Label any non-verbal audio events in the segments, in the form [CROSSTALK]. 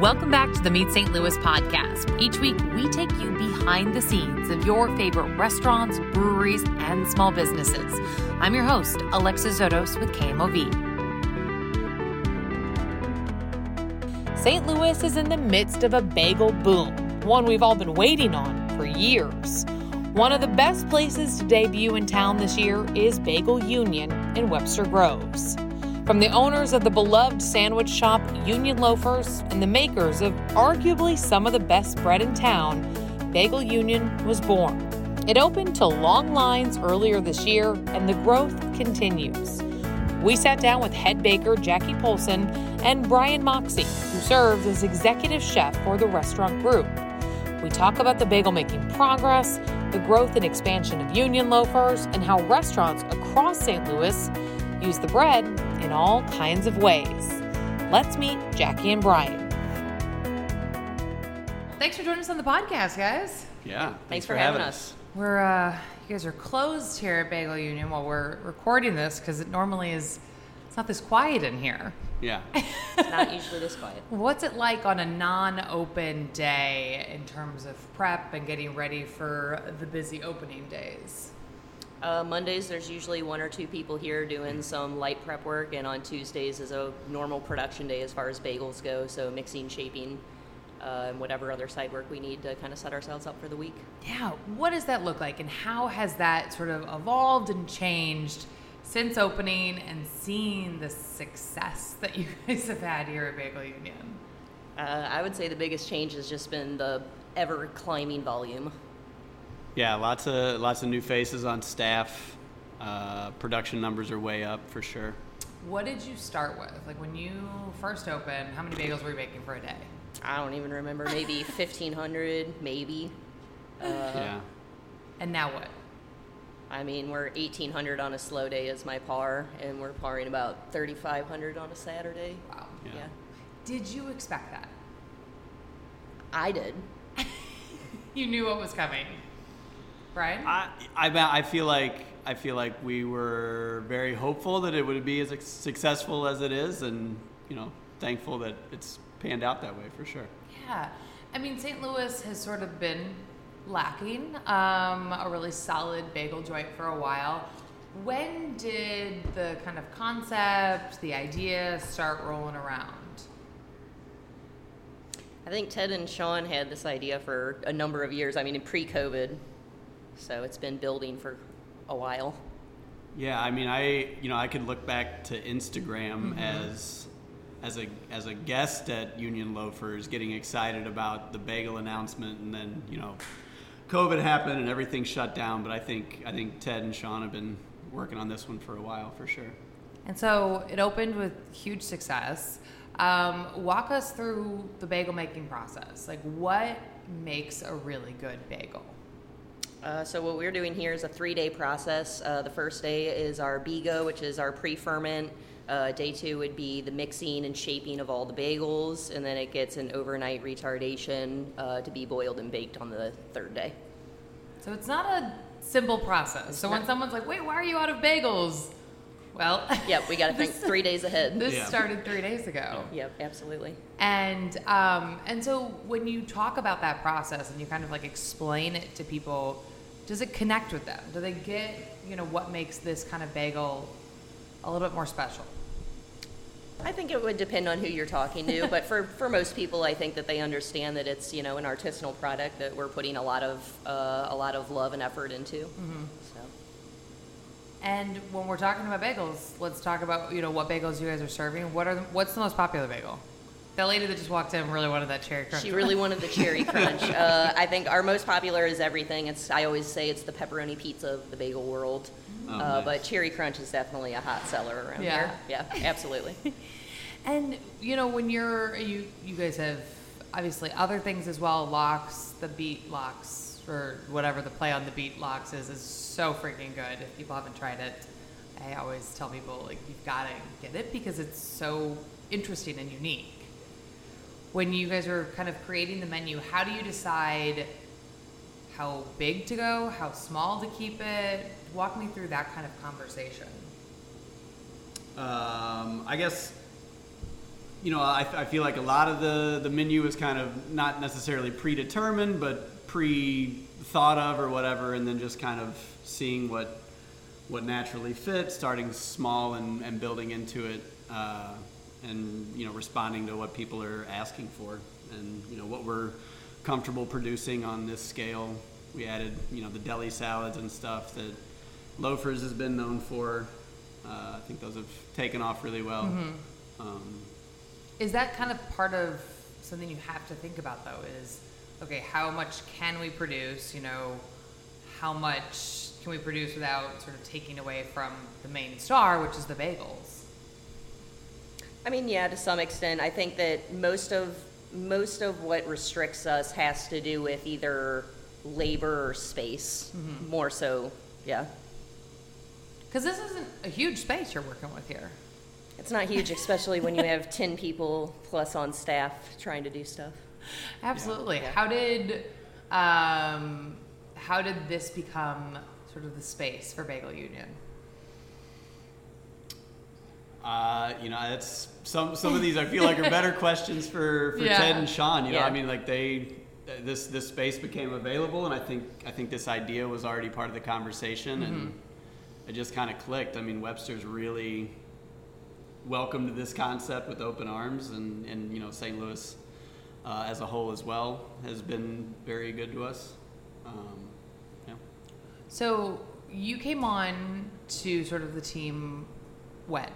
Welcome back to the Meet St. Louis podcast. Each week, we take you behind the scenes of your favorite restaurants, breweries, and small businesses. I'm your host, Alexis Zotos with KMOV. St. Louis is in the midst of a bagel boom, one we've all been waiting on for years. One of the best places to debut in town this year is Bagel Union in Webster Groves. From the owners of the beloved sandwich shop Union Loafers and the makers of arguably some of the best bread in town, Bagel Union was born. It opened to long lines earlier this year, and the growth continues. We sat down with head baker Jackie Polcyn and Brian Moxey, who serves as executive chef for the restaurant group. We talk about the bagel making progress, the growth and expansion of Union Loafers, and how restaurants across St. Louis use the bread in all kinds of ways. Let's meet Jackie and Brian. Thanks for joining us on the podcast, guys. Yeah. Thanks for having us. We're uh, you guys are closed here at Bagel Union while we're recording this because it normally is. It's not this quiet in here. Yeah. It's not usually this quiet. [LAUGHS] What's it like on a non-open day in terms of prep and getting ready for the busy opening days? Uh, Mondays, there's usually one or two people here doing some light prep work, and on Tuesdays is a normal production day as far as bagels go. So mixing, shaping, uh, and whatever other side work we need to kind of set ourselves up for the week. Yeah, what does that look like, and how has that sort of evolved and changed since opening and seeing the success that you [LAUGHS] guys have had here at Bagel Union? Uh, I would say the biggest change has just been the ever climbing volume. Yeah. Lots of lots of new faces on staff. Uh, production numbers are way up for sure. What did you start with? Like when you first opened, how many bagels were you making for a day? I don't even remember, maybe [LAUGHS] 1,500, maybe. Uh, yeah. And now what? I mean, we're 1,800 on a slow day as my par, and we're parring about 3,500 on a Saturday. Wow. Yeah. yeah. Did you expect that? I did. [LAUGHS] You knew what was coming, Brian? I, I I feel like I feel like we were very hopeful that it would be as successful as it is, and you know, thankful that it's panned out that way for sure. Yeah. I mean, St. Louis has sort of been lacking um, a really solid bagel joint for a while. When did the kind of concept, the idea start rolling around? I think Ted and Sean had this idea for a number of years. I mean, in pre-COVID, so it's been building for a while. Yeah, I mean, I you know I could look back to Instagram as as a as a guest at Union Loafers, getting excited about the bagel announcement, and then you know, COVID happened and everything shut down. But I think I think Ted and Sean have been working on this one for a while for sure. And so it opened with huge success. Um, walk us through the bagel making process. Like, what makes a really good bagel? Uh, so what we're doing here is a three-day process. Uh, the first day is our biga, which is our pre-ferment. Uh, day two would be the mixing and shaping of all the bagels, and then it gets an overnight retardation uh, to be boiled and baked on the third day. So it's not a simple process. So when someone's like, "Wait, why are you out of bagels?" Well, [LAUGHS] Yep, we got to think this- three days ahead. This Yeah. started three days ago. Yep, absolutely. And um, and so when you talk about that process and you kind of like explain it to people, does it connect with them? Do they get you know what makes this kind of bagel a little bit more special? I think it would depend on who you're talking to, but for, for most people, I think that they understand that it's you know an artisanal product that we're putting a lot of uh, a lot of love and effort into. So And when we're talking about bagels, let's talk about you know what bagels you guys are serving. What are the, what's the most popular bagel? That lady that just walked in really wanted that cherry crunch. she really [LAUGHS] wanted the cherry crunch. [LAUGHS] Uh, I think our most popular is everything. It's I always say it's the pepperoni pizza of the bagel world, Oh, uh, nice. but cherry crunch is definitely a hot seller around Yeah. here. Yeah, absolutely. [LAUGHS] And you know when you're you you guys have obviously other things as well. Lox, the beet lox, or whatever the play on the beet lox is, is so freaking good. If people haven't tried it, I always tell people like you've got to get it because it's so interesting and unique. When you guys are kind of creating the menu, how do you decide how big to go, how small to keep it? Walk me through that kind of conversation. Um, I guess you know, I, I feel like a lot of the, the menu is kind of not necessarily predetermined, but pre thought of or whatever, and then just kind of seeing what what naturally fits, starting small and, and building into it, uh, and you know, responding to what people are asking for, and you know what we're comfortable producing on this scale. We added, you know, the deli salads and stuff that Loafers has been known for. Uh, I think those have taken off really well. Um, Is that kind of part of something you have to think about though? Is okay, how much can we produce? You know, how much can we produce without sort of taking away from the main star, which is the bagels? I mean, yeah, to some extent. I think that most of most of what restricts us has to do with either labor or space, mm-hmm. more so. Yeah, Because this isn't a huge space you're working with here. it's not huge, especially when you have ten people plus on staff trying to do stuff. [LAUGHS] Absolutely. Yeah. How did um, how did this become sort of the space for Bagel Union? Uh, you know, that's some some of these I feel like are better [LAUGHS] questions for, for Yeah. Ted and Sean. You know, Yeah. I mean, like they this this space became available, and I think I think this idea was already part of the conversation, and it just kind of clicked. I mean, Webster's really welcomed this concept with open arms, and and you know, St. Louis uh, as a whole as well has been very good to us. Um, yeah. So you came on to sort of the team when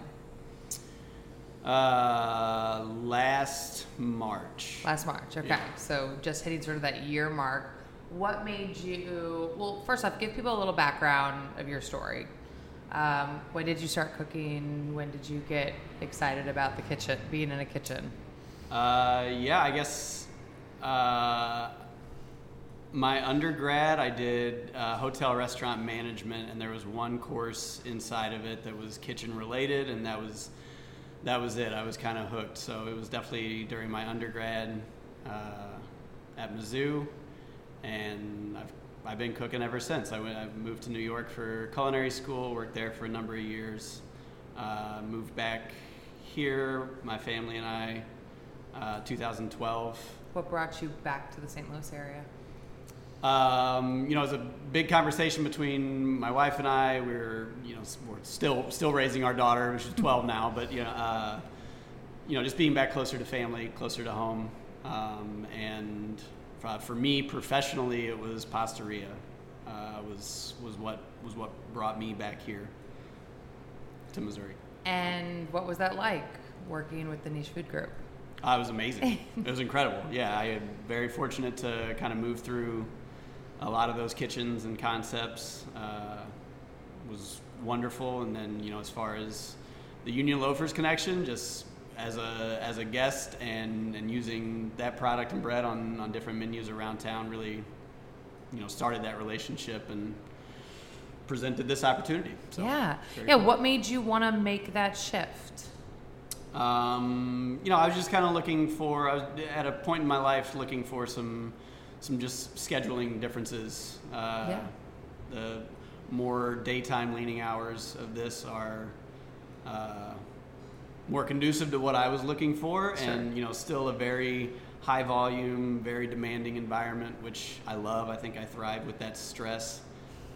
Uh, last March. last March. Okay, Yeah. so just hitting sort of that year mark. What made you? Well, first off, give people a little background of your story. Um, when did you start cooking? When did you get excited about the kitchen, being in a kitchen? Uh, yeah, I guess uh, my undergrad, I did uh, hotel restaurant management, and there was one course inside of it that was kitchen related, and that was that was it. I was kind of hooked. So it was definitely during my undergrad uh, at Mizzou, and I've I've been cooking ever since. I went. I moved to New York for culinary school. Worked there for a number of years. Uh, moved back here. My family and I. Uh, 2012. What brought you back to the St. Louis area? Um, you know, it was a big conversation between my wife and I. We were, you know, we're still still raising our daughter, which is 12 now, but you know, uh, you know, just being back closer to family, closer to home, um, and for, for me professionally, it was Pastaria. Uh, was was what was what brought me back here to Missouri. And what was that like working with the niche food group? Uh, it was amazing. it was incredible. [LAUGHS] Yeah, I am very fortunate to kind of move through a lot of those kitchens and concepts. Uh, was wonderful, and then you know, as far as the Union Loafers connection, just as a as a guest and and using that product and bread on on different menus around town, really, you know, started that relationship and presented this opportunity. So, yeah. Yeah. cool. What made you want to make that shift? Um, you know, I was just kind of looking for. I was at a point in my life looking for some, some just scheduling differences. Uh, Yeah. The more daytime leaning hours of this are uh, more conducive to what I was looking for, Sure. and you know, still a very high volume, very demanding environment, which I love. I think I thrive with that stress,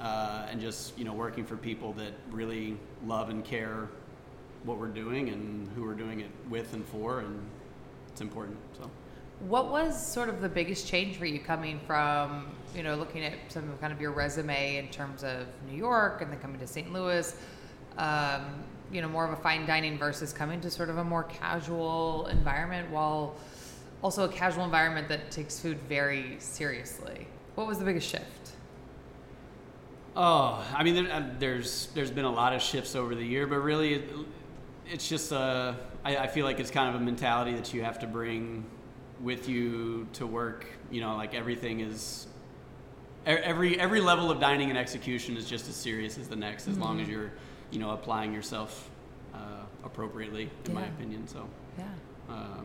uh, and just you know, working for people that really love and care what we're doing and who we're doing it with and for, and it's important. So. What was sort of the biggest change for you coming from, you know, looking at some kind of your resume in terms of New York and then coming to St. Louis, um, you know, more of a fine dining versus coming to sort of a more casual environment while also a casual environment that takes food very seriously? What was the biggest shift? Oh, I mean, there, uh, there's there's been a lot of shifts over the year, but really, it's just uh, I, I feel like it's kind of a mentality that you have to bring with you to work. You know, like everything is every every level of dining and execution is just as serious as the next, as long as you're you know applying yourself uh, appropriately, in my opinion. So. Yeah. Uh,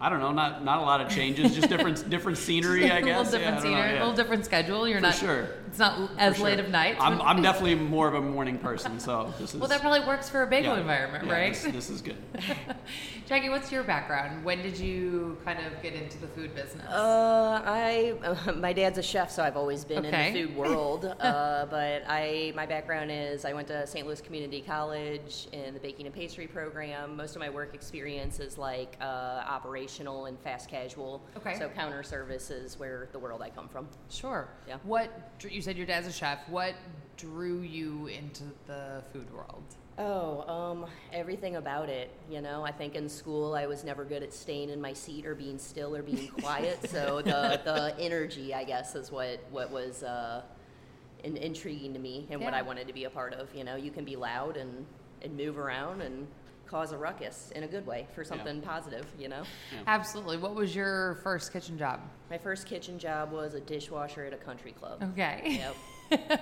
I don't know, not not a lot of changes, just different [LAUGHS] different scenery, I guess. a little different don't know, scenery, a little different schedule. You're For not sure. It's not as For late sure. of night. I'm, [LAUGHS] I'm definitely more of a morning person, so this is well, that probably works for a bagel yeah, environment, yeah, right? This, this is good. [LAUGHS] Jackie, what's your background? When did you kind of get into the food business? Uh, I my dad's a chef, so I've always been Okay. in the food world. uh, but I my background is I went to St. Louis Community College in the baking and pastry program. Most of my work experience is like uh, operational and fast casual. Okay. So counter service is where the world I come from. Sure. Yeah. What you said your dad's a chef. What drew you into the food world? Oh, um, everything about it. You know, I think in school I was never good at staying in my seat or being still or being quiet. so [LAUGHS] the the energy, I guess, is what what was uh, in, intriguing to me and what I wanted to be a part of. You know, you can be loud and and move around and cause a ruckus in a good way for something positive. You know, Absolutely. What was your first kitchen job? my first kitchen job was a dishwasher at a country club. Okay. Yep.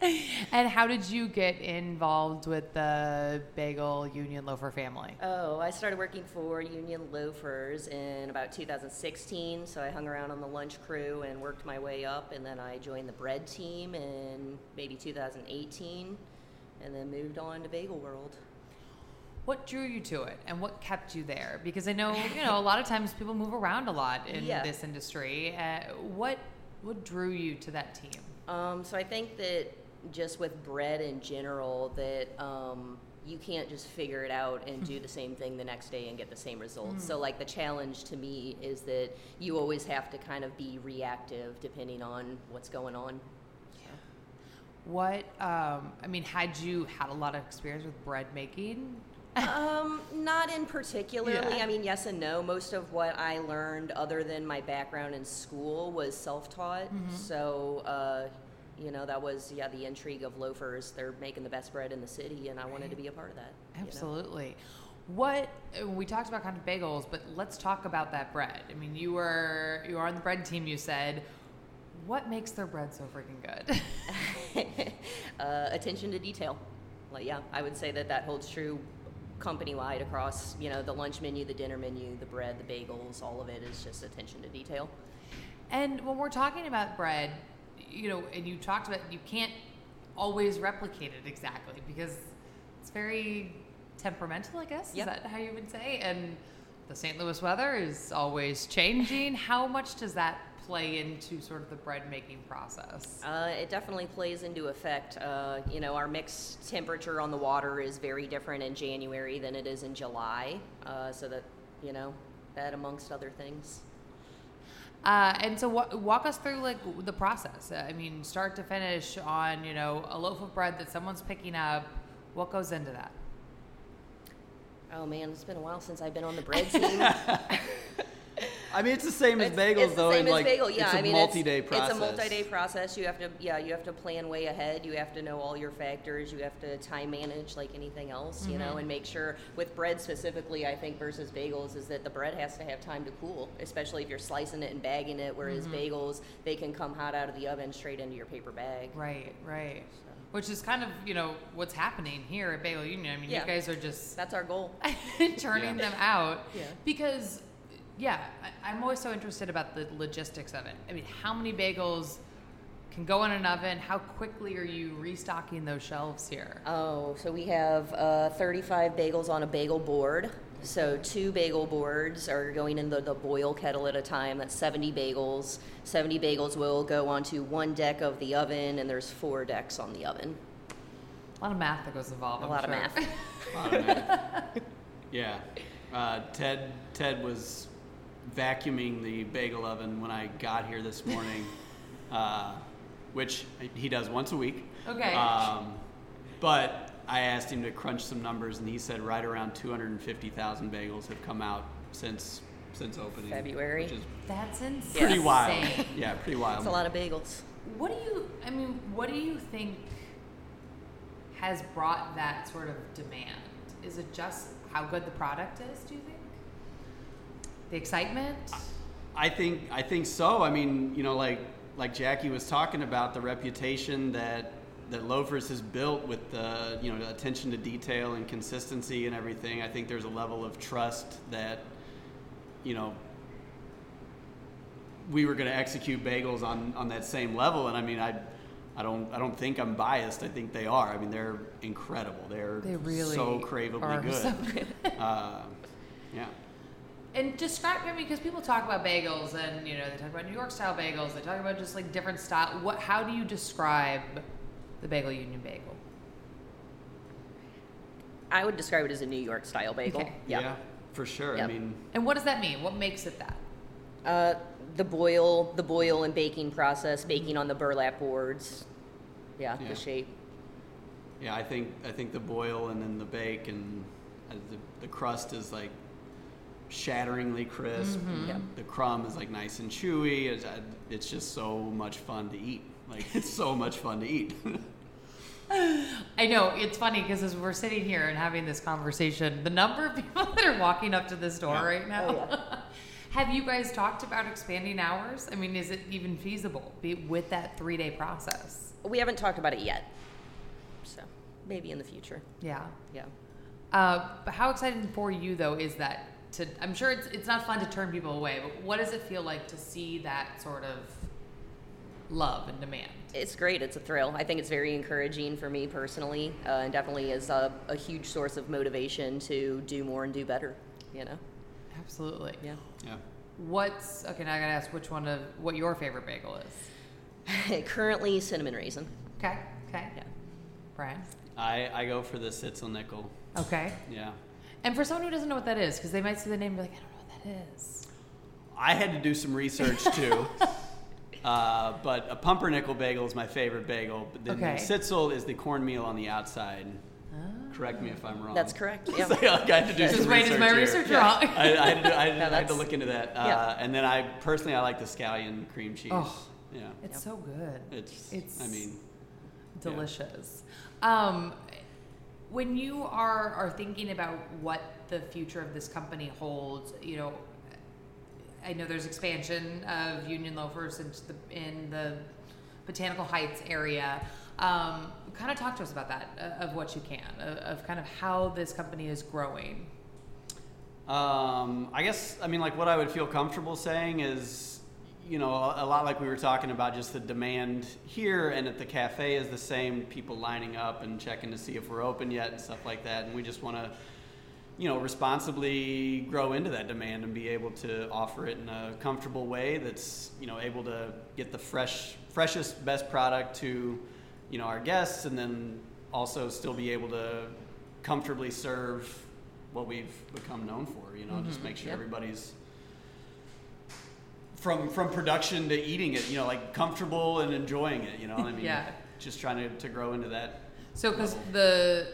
[LAUGHS] and how did you get involved with the Bagel Union Loafer family? Oh, I started working for Union Loafers in about 2016. So I hung around on the lunch crew and worked my way up, and then I joined the bread team in maybe 2018, and then moved on to Bagel World. What drew you to it, and what kept you there? Because I know you know a lot of times people move around a lot in Yeah. this industry. Uh, what what drew you to that team? Um, so I think that just with bread in general, that um, you can't just figure it out and do [LAUGHS] the same thing the next day and get the same results. So like the challenge to me is that you always have to kind of be reactive depending on what's going on. Yeah. What um, I mean, had you had a lot of experience with bread making? Um, not in particularly. Yeah. I mean, yes and no. Most of what I learned, other than my background in school, was self-taught. Mm-hmm. So, uh, you know, that was yeah the intrigue of loafers. They're making the best bread in the city, and I wanted to be a part of that. you know? Absolutely. What we talked about kind of bagels, but let's talk about that bread. I mean, you were you are on the bread team. You said, what makes their bread so freaking good? [LAUGHS] [LAUGHS] uh, attention to detail. Like, yeah, I would say that that holds true company-wide across you know the lunch menu, the dinner menu, the bread, the bagels. All of it is just attention to detail. And when we're talking about bread, you know, and you talked about you can't always replicate it exactly because it's very temperamental, I guess. Yep. Is that how you would say? And the St. Louis weather is always changing. how much does that play into sort of the bread making process? Uh, it definitely plays into effect. Uh, you know, our mixed temperature on the water is very different in January than it is in July. Uh, so that, you know, that amongst other things. Uh, and so wa- walk us through like the process. I mean, start to finish on, you know, a loaf of bread that someone's picking up. What goes into that? Oh man, it's been a while since I've been on the bread team. [LAUGHS] I mean, it's the same as It's- bagels, it's the though. same as like, bagel. Yeah, it's a I mean, multi-day it's, process. It's a multi-day process. You have to, yeah, you have to plan way ahead. You have to know all your factors. You have to time manage like anything else, you know, mm-hmm. and make sure with bread specifically, I think versus bagels is that the bread has to have time to cool, especially if you're slicing it and bagging it. Whereas mm-hmm. bagels, they can come hot out of the oven straight into your paper bag. Right, right. Which is kind of, you know, what's happening here at Bagel Union. I mean, Yeah. you guys are just That's our goal. [LAUGHS] turning Yeah. them out. Yeah. Because, yeah, I, I'm always so interested about the logistics of it. I mean, how many bagels can go in an oven? How quickly are you restocking those shelves here? Oh, so we have uh, 35 bagels on a bagel board. So two bagel boards are going in the, the boil kettle at a time. That's 70 bagels. 70 bagels will go onto one deck of the oven, and there's four decks on the oven. A lot of math that goes involved. A I'm lot of sure. math. A lot of math. [LAUGHS] yeah. Uh, Ted Ted was vacuuming the bagel oven when I got here this morning, [LAUGHS] uh, which he does once a week. Okay. Um, but I asked him to crunch some numbers, and he said right around 250,000 bagels have come out since since opening. February. which is That's insane. pretty wild. [LAUGHS] Yeah, pretty wild. It's a lot of bagels. What do you? I mean, what do you think has brought that sort of demand? Is it just how good the product is? Do you think the excitement? I think I think so. I mean, you know, like like Jackie was talking about the reputation that that Loafers has built with the you know attention to detail and consistency and everything. I think there's a level of trust that you know, we were going to execute bagels on, on that same level. And I mean, I, I don't, I don't think I'm biased. I think they are. I mean, they're incredible. They're They really so craveably good. so good. [LAUGHS] uh, yeah. And describe I mean, because people talk about bagels, and you know, they talk about New York style bagels. They talk about just like different style. What? How do you describe the Bagel Union bagel? I would describe it as a New York style bagel. Okay. Yeah. for sure. I mean, And what does that mean? What makes it that? Uh, the boil, the boil and baking process, baking on the burlap boards. Yeah, Yeah. the shape. yeah, I think, I think the boil and then the bake and uh, the, the crust is like shatteringly crisp. and Yep. The crumb is like nice and chewy. It's, uh, it's just so much fun to eat. Like it's so much fun to eat. [LAUGHS] I know it's funny because as we're sitting here and having this conversation, the number of [LAUGHS] people that are walking up to this door Yeah. right now. Oh, [LAUGHS] Have you guys talked about expanding hours? I mean, is it even feasible with that three day process? We haven't talked about it yet. So maybe in the future. Yeah. Yeah. Uh, but how exciting for you though is that to? I'm sure it's it's not fun to turn people away, but what does it feel like to see that sort of love and demand? It's great. It's a thrill. I think it's very encouraging for me personally, uh, and definitely is a, a huge source of motivation to do more and do better. You know. Absolutely. Yeah. yeah. What's okay? Now I gotta ask which one of what your favorite bagel is. [LAUGHS] Currently cinnamon raisin. Okay. Okay. Yeah. Brian. I, I go for the sitzel nickel. Okay. Yeah. And for someone who doesn't know what that is, because they might see the name and be like, I don't know what that is. I had to do some research [LAUGHS] too. uh, but a pumpernickel bagel is my favorite bagel. But then Okay. the sitzel is the cornmeal on the outside. Correct me if I'm wrong. That's correct. [LAUGHS] Yeah. So, like, I had to do Just some wait, is my here. research Yeah. wrong? I, I, had to, I, had No, [LAUGHS] I had to look into that. Uh, yeah. And then I personally I like the scallion cream cheese. Oh. Yeah. It's so good. It's, It's- I mean, delicious. Um, when you are are thinking about what the future of this company holds, you know, I know there's expansion of Union Loafers into the in the Botanical Heights area. Um, kind of talk to us about that, uh, of what you can, of, of kind of how this company is growing. Um, I guess I mean like what I would feel comfortable saying is, you know, a, lot like we were talking about, just the demand here and at the cafe is the same. People lining up and checking to see if we're open yet and stuff like that, and we just want to, you know, responsibly grow into that demand and be able to offer it in a comfortable way that's you know able to get the fresh, freshest, best product to, you know, our guests, and then also still be able to comfortably serve what we've become known for. You know, just mm-hmm. make sure Yep. everybody's from from production to eating it. You know, like comfortable and enjoying it. You know, I [LAUGHS] mean, Yeah. just trying to, to grow into that. So, because the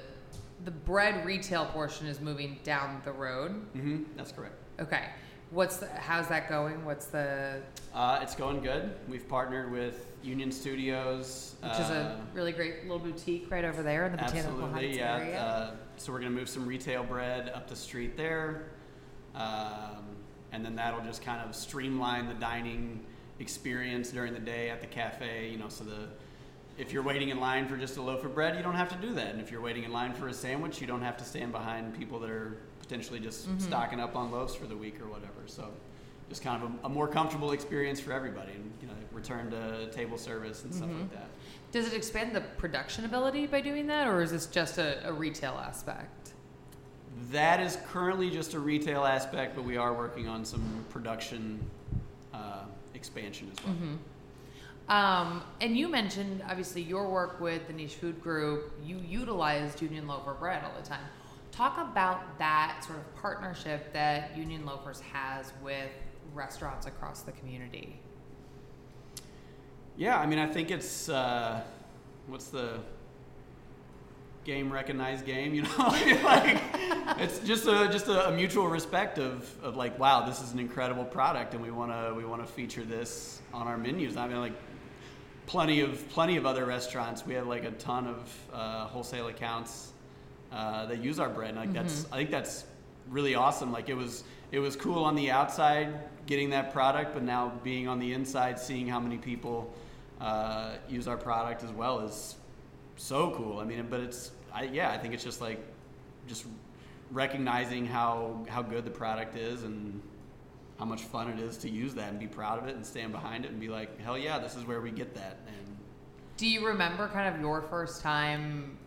the bread retail portion is moving down the road. hmm that's correct. Okay, what's the, how's that going? What's the Uh, it's going good. We've partnered with Union Studios, which is a uh, really great little boutique right over there in the Botanical absolutely, Heights yeah. area. Uh, so we're gonna move some retail bread up the street there, um, and then that'll just kind of streamline the dining experience during the day at the cafe. You know, so the if you're waiting in line for just a loaf of bread, you don't have to do that. And if you're waiting in line for a sandwich, you don't have to stand behind people that are potentially just Mm-hmm. stocking up on loaves for the week or whatever. So just kind of a, a more comfortable experience for everybody and you know return to table service and stuff Mm-hmm. like that. Does it expand the production ability by doing that, or is this just a, a retail aspect? That is currently just a retail aspect, but we are working on some production uh, expansion as well. Mm-hmm. Um, and you mentioned obviously your work with the Niche Food Group. You utilized Union Loafer bread all the time. Talk about that sort of partnership that Union Loafers has with restaurants across the community. Yeah, I mean, I think it's uh, what's the game recognized game, you know? [LAUGHS] like it's just a just a, a mutual respect of, of like, wow, this is an incredible product, and we wanna we wanna feature this on our menus. I mean, like plenty of plenty of other restaurants. We have like a ton of uh, wholesale accounts uh, that use our bread. And like that's I think that's really awesome. Like it was it was cool on the outside getting that product, but now being on the inside, seeing how many people uh, use our product as well is so cool. I mean, but it's I, yeah, I think it's just like just recognizing how how good the product is and how much fun it is to use that and be proud of it and stand behind it and be like, hell yeah, this is where we get that. And Do you remember kind of your first time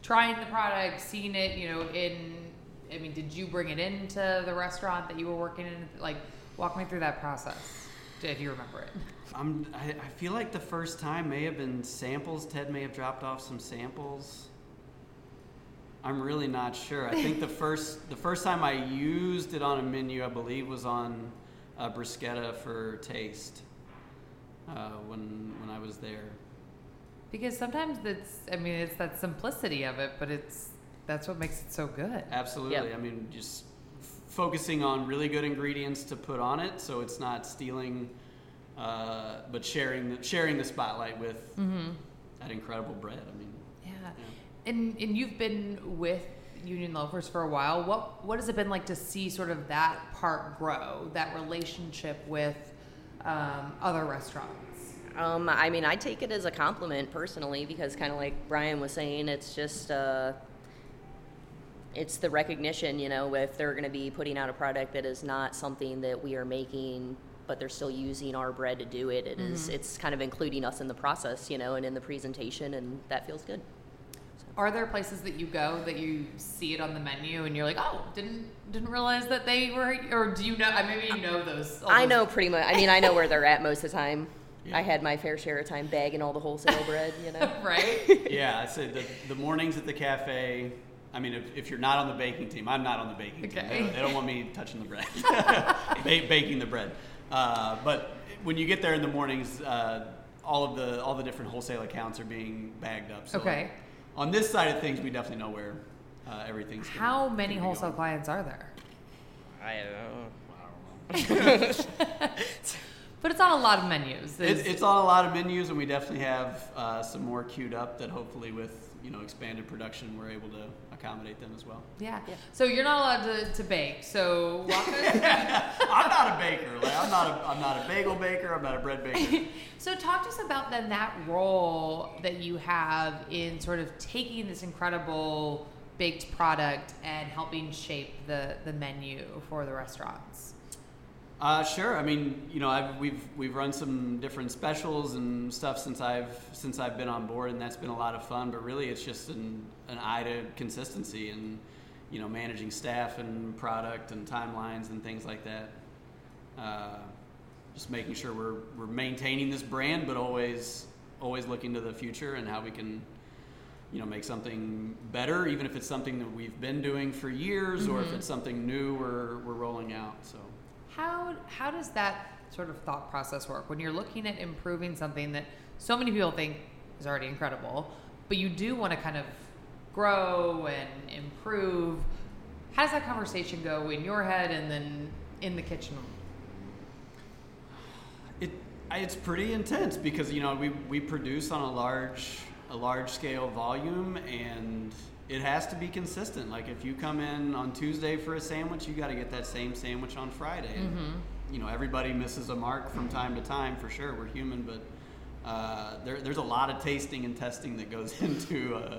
trying the product, seeing it, you know, in I mean, did you bring it into the restaurant that you were working in? Like, walk me through that process, if you remember it. I'm, I, I feel like the first time may have been samples. Ted may have dropped off some samples. I'm really not sure. I think the [LAUGHS] first the first time I used it on a menu, I believe, was on uh, bruschetta for taste uh, when when I was there. Because sometimes it's, I mean, it's that simplicity of it, but it's that's what makes it so good. Absolutely. Yep. I mean, just f- focusing on really good ingredients to put on it, so it's not stealing, uh, but sharing the, sharing the spotlight with that incredible bread. I mean, Yeah. Yeah. And and you've been with Union Loafers for a while. What what has it been like to see sort of that part grow, that relationship with um, other restaurants? Um, I mean, I take it as a compliment personally because, kind of like Brian was saying, it's just uh, it's the recognition. You know, if they're going to be putting out a product that is not something that we are making, but they're still using our bread to do it, it is- mm-hmm. It's kind of including us in the process, you know, and in the presentation, and that feels good. Are there places that you go that you see it on the menu and you're like, oh, didn't didn't realize that they were, or do you know? I Maybe you know those. I those- know pretty much. I mean, I know where they're at most of the time. Yeah. I had my fair share of time bagging all the wholesale bread. You know. [LAUGHS] right? yeah, I said the, the mornings at the cafe. I mean, if, if you're not on the baking team, I'm not on the baking team. They don't, they don't want me touching the bread, [LAUGHS] [LAUGHS] ba- baking the bread. Uh, but when you get there in the mornings, uh, all of the all the different wholesale accounts are being bagged up. So Okay. On this side of things, we definitely know where uh, everything's. gonna- How many gonna wholesale going. clients are there? I don't know. [LAUGHS] But it's on a lot of menus. It's, Is- it's on a lot of menus, and we definitely have uh, some more queued up that hopefully, with you know expanded production, we're able to accommodate them as well. yeah. Yeah. So you're not allowed to, to bake. So [LAUGHS] I'm not a baker. Like, I'm not a I'm not a bagel baker. I'm not a bread baker. [LAUGHS] So talk to us about then that role that you have in sort of taking this incredible baked product and helping shape the, the menu for the restaurants. Uh, sure. I mean, you know, I've, we've we've run some different specials and stuff since I've since I've been on board, and that's been a lot of fun. But really, it's just an an eye to consistency and you know managing staff and product and timelines and things like that. Uh, just making sure we're we're maintaining this brand, but always always looking to the future and how we can you know make something better, even if it's something that we've been doing for years, or if it's something new we're we're rolling out. So. How, how does that sort of thought process work when you're looking at improving something that so many people think is already incredible, but you do want to kind of grow and improve? How does that conversation go in your head and then in the kitchen? It it's pretty intense because you know we, we produce on a large a large scale volume and it has to be consistent. Like if you come in on Tuesday for a sandwich, you got to get that same sandwich on Friday. And, You know everybody misses a mark from time to time for sure. We're human, but uh, there, there's a lot of tasting and testing that goes [LAUGHS] into uh,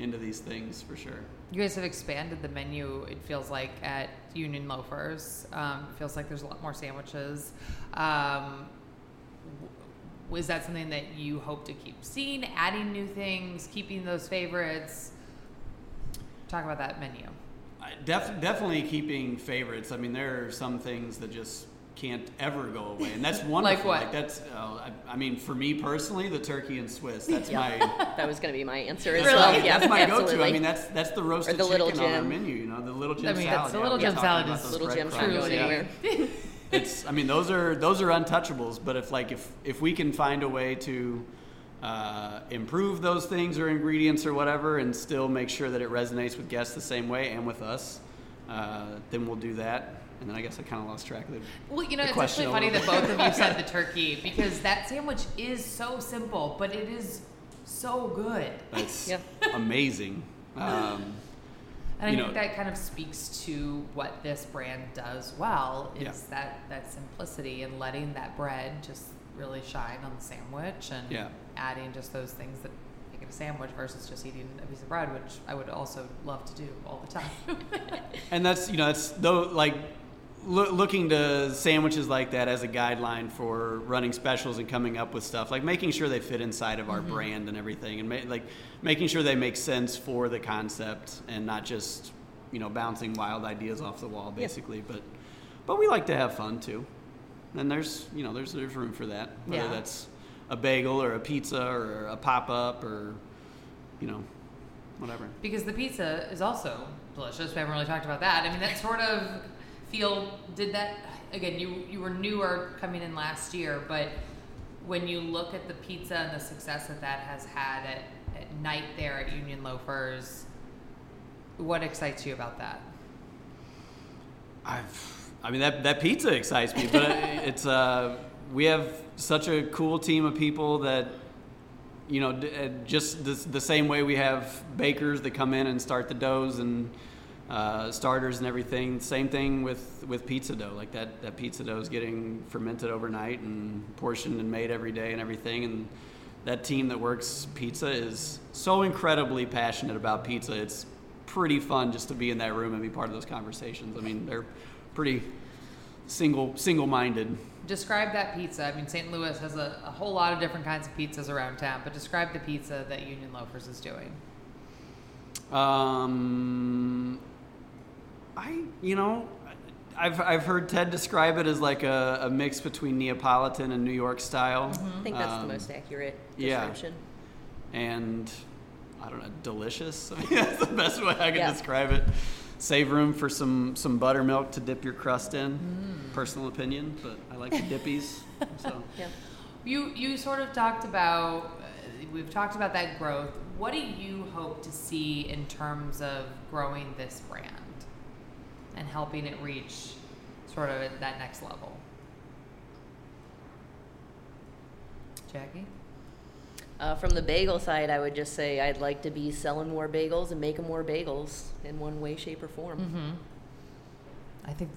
into these things for sure. You guys have expanded the menu. It feels like at Union Loafers. Um, it feels like there's a lot more sandwiches. Um, w- is that something that you hope to keep seeing? Adding new things, keeping those favorites. Talk about that menu. Def- definitely keeping favorites. I mean, there are some things that just can't ever go away, and that's [LAUGHS] wonderful. what? that's, uh, I, I mean, for me personally, the turkey and Swiss. That's Yeah. my. [LAUGHS] That was going to be my answer as Really? well. Yeah, that's my absolutely. go-to. I mean, that's that's the roasted Or the Little chicken on our menu. You know, the little Jim I mean, salad. that's- the Little we Jim talked salad about is- Little Jim's not breadcrumbs, going yeah. anywhere. it's. I mean, those are those are untouchables. But if like if if we can find a way to uh, improve those things or ingredients or whatever, and still make sure that it resonates with guests the same way and with us, uh, then we'll do that. And then I guess I kind of lost track of it. Well, you know, it's actually funny that both of you said the [LAUGHS] turkey because that sandwich is so simple, but it is so good. That's Yeah. amazing. Um, And I You think know- that kind of speaks to what this brand does well is Yeah. that that simplicity and letting that bread just really shine on the sandwich and Yeah. adding just those things that make it a sandwich versus just eating a piece of bread, which I would also love to do all the time. [LAUGHS] and that's you know that's though like loo- looking to sandwiches like that as a guideline for running specials and coming up with stuff like making sure they fit inside of our mm-hmm. brand and everything and ma- like making sure they make sense for the concept and not just you know bouncing wild ideas off the wall basically but but we like to have fun too and there's you know there's there's room for that whether Yeah. that's a bagel or a pizza or a pop-up or you know whatever Because the pizza is also delicious. We haven't really talked about that. I mean, that sort of feel did that again. You you were newer coming in last year, but when you look at the pizza and the success that that has had at, at night there at Union Loafers, what excites you about that? I've, I mean that that pizza excites me, but [LAUGHS] it's uh, we have such a cool team of people that you know d- uh, just the, the same way we have bakers that come in and start the doughs and uh, starters and everything. Same thing with with pizza dough. Like that that pizza dough is getting fermented overnight and portioned and made every day and everything and. That team that works pizza is so incredibly passionate about pizza. It's pretty fun just to be in that room and be part of those conversations. I mean, they're pretty single single minded. Describe that pizza. I mean, St. Louis has a, a whole lot of different kinds of pizzas around town, but describe the pizza that Union Loafers is doing. Um, I you know, I've I've heard Ted describe it as like a, a mix between Neapolitan and New York style. I think that's Um, the most accurate description. yeah. description. and I don't know, delicious. [LAUGHS] I mean, that's the best way I can Yeah. describe it. Save room for some some buttermilk to dip your crust in. Personal opinion, but I like the dippies. So. [LAUGHS] Yeah. You you sort of talked about uh, we've talked about that growth. What do you hope to see in terms of growing this brand and helping it reach sort of that next level? Jackie? Uh, from the bagel side, I would just say I'd like to be selling more bagels and making more bagels in one way, shape, or form. Mm-hmm. I think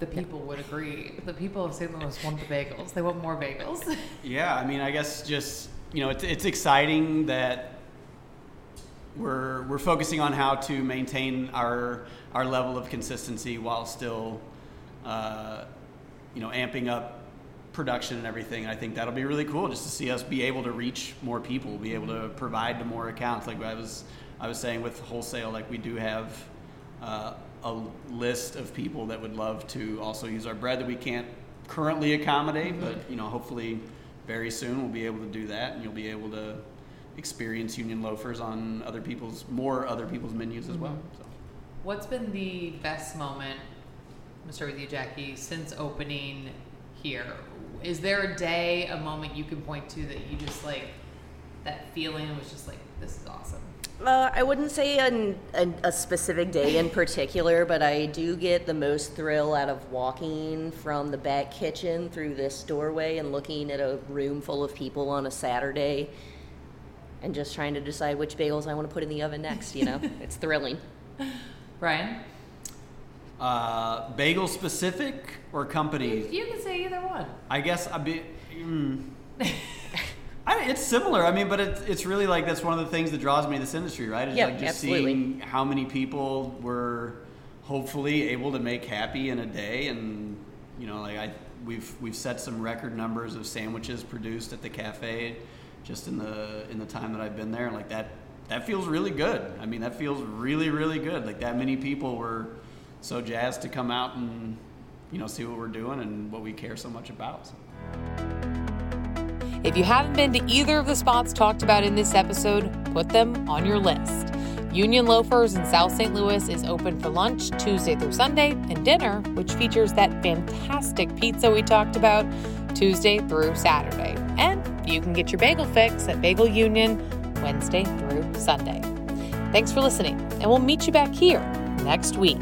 the people would agree. The people of St. Louis want the bagels. They want more bagels. [LAUGHS] Yeah, I mean, I guess just you know, it's, it's exciting that we're we're focusing on how to maintain our our level of consistency while still, uh, you know, amping up production and everything. I think that'll be really cool just to see us be able to reach more people, be able to provide to more accounts. Like I was I was saying with wholesale, like we do have. Uh, a list of people that would love to also use our bread that we can't currently accommodate, but you know, hopefully very soon we'll be able to do that, and you'll be able to experience Union loafers on other people's more other people's menus as well. So. What's been the best moment, I'm gonna start with you, Jackie, since opening here? Is there a day, a moment you can point to that you just like, that feeling was just like, this is awesome? Uh, I wouldn't say an, an, a specific day in particular, but I do get the most thrill out of walking from the back kitchen through this doorway and looking at a room full of people on a Saturday and just trying to decide which bagels I want to put in the oven next, you know? [LAUGHS] it's thrilling. Brian? Uh, bagel specific or company? You can say either one. I guess I'd be. Mm, [LAUGHS] I, it's similar. I mean, but it's it's really like that's one of the things that draws me to this industry, right? It's Yeah, like just absolutely. seeing how many people were hopefully able to make happy in a day, and you know, like I we've we've set some record numbers of sandwiches produced at the cafe just in the in the time that I've been there, and like that that feels really good. I mean, that feels really really good. Like that many people were so jazzed to come out and you know see what we're doing and what we care so much about. If you haven't been to either of the spots talked about in this episode, put them on your list. Union Loafers in South St. Louis is open for lunch Tuesday through Sunday, and dinner, which features that fantastic pizza we talked about, Tuesday through Saturday. And you can get your bagel fix at Bagel Union Wednesday through Sunday. Thanks for listening, and we'll meet you back here next week.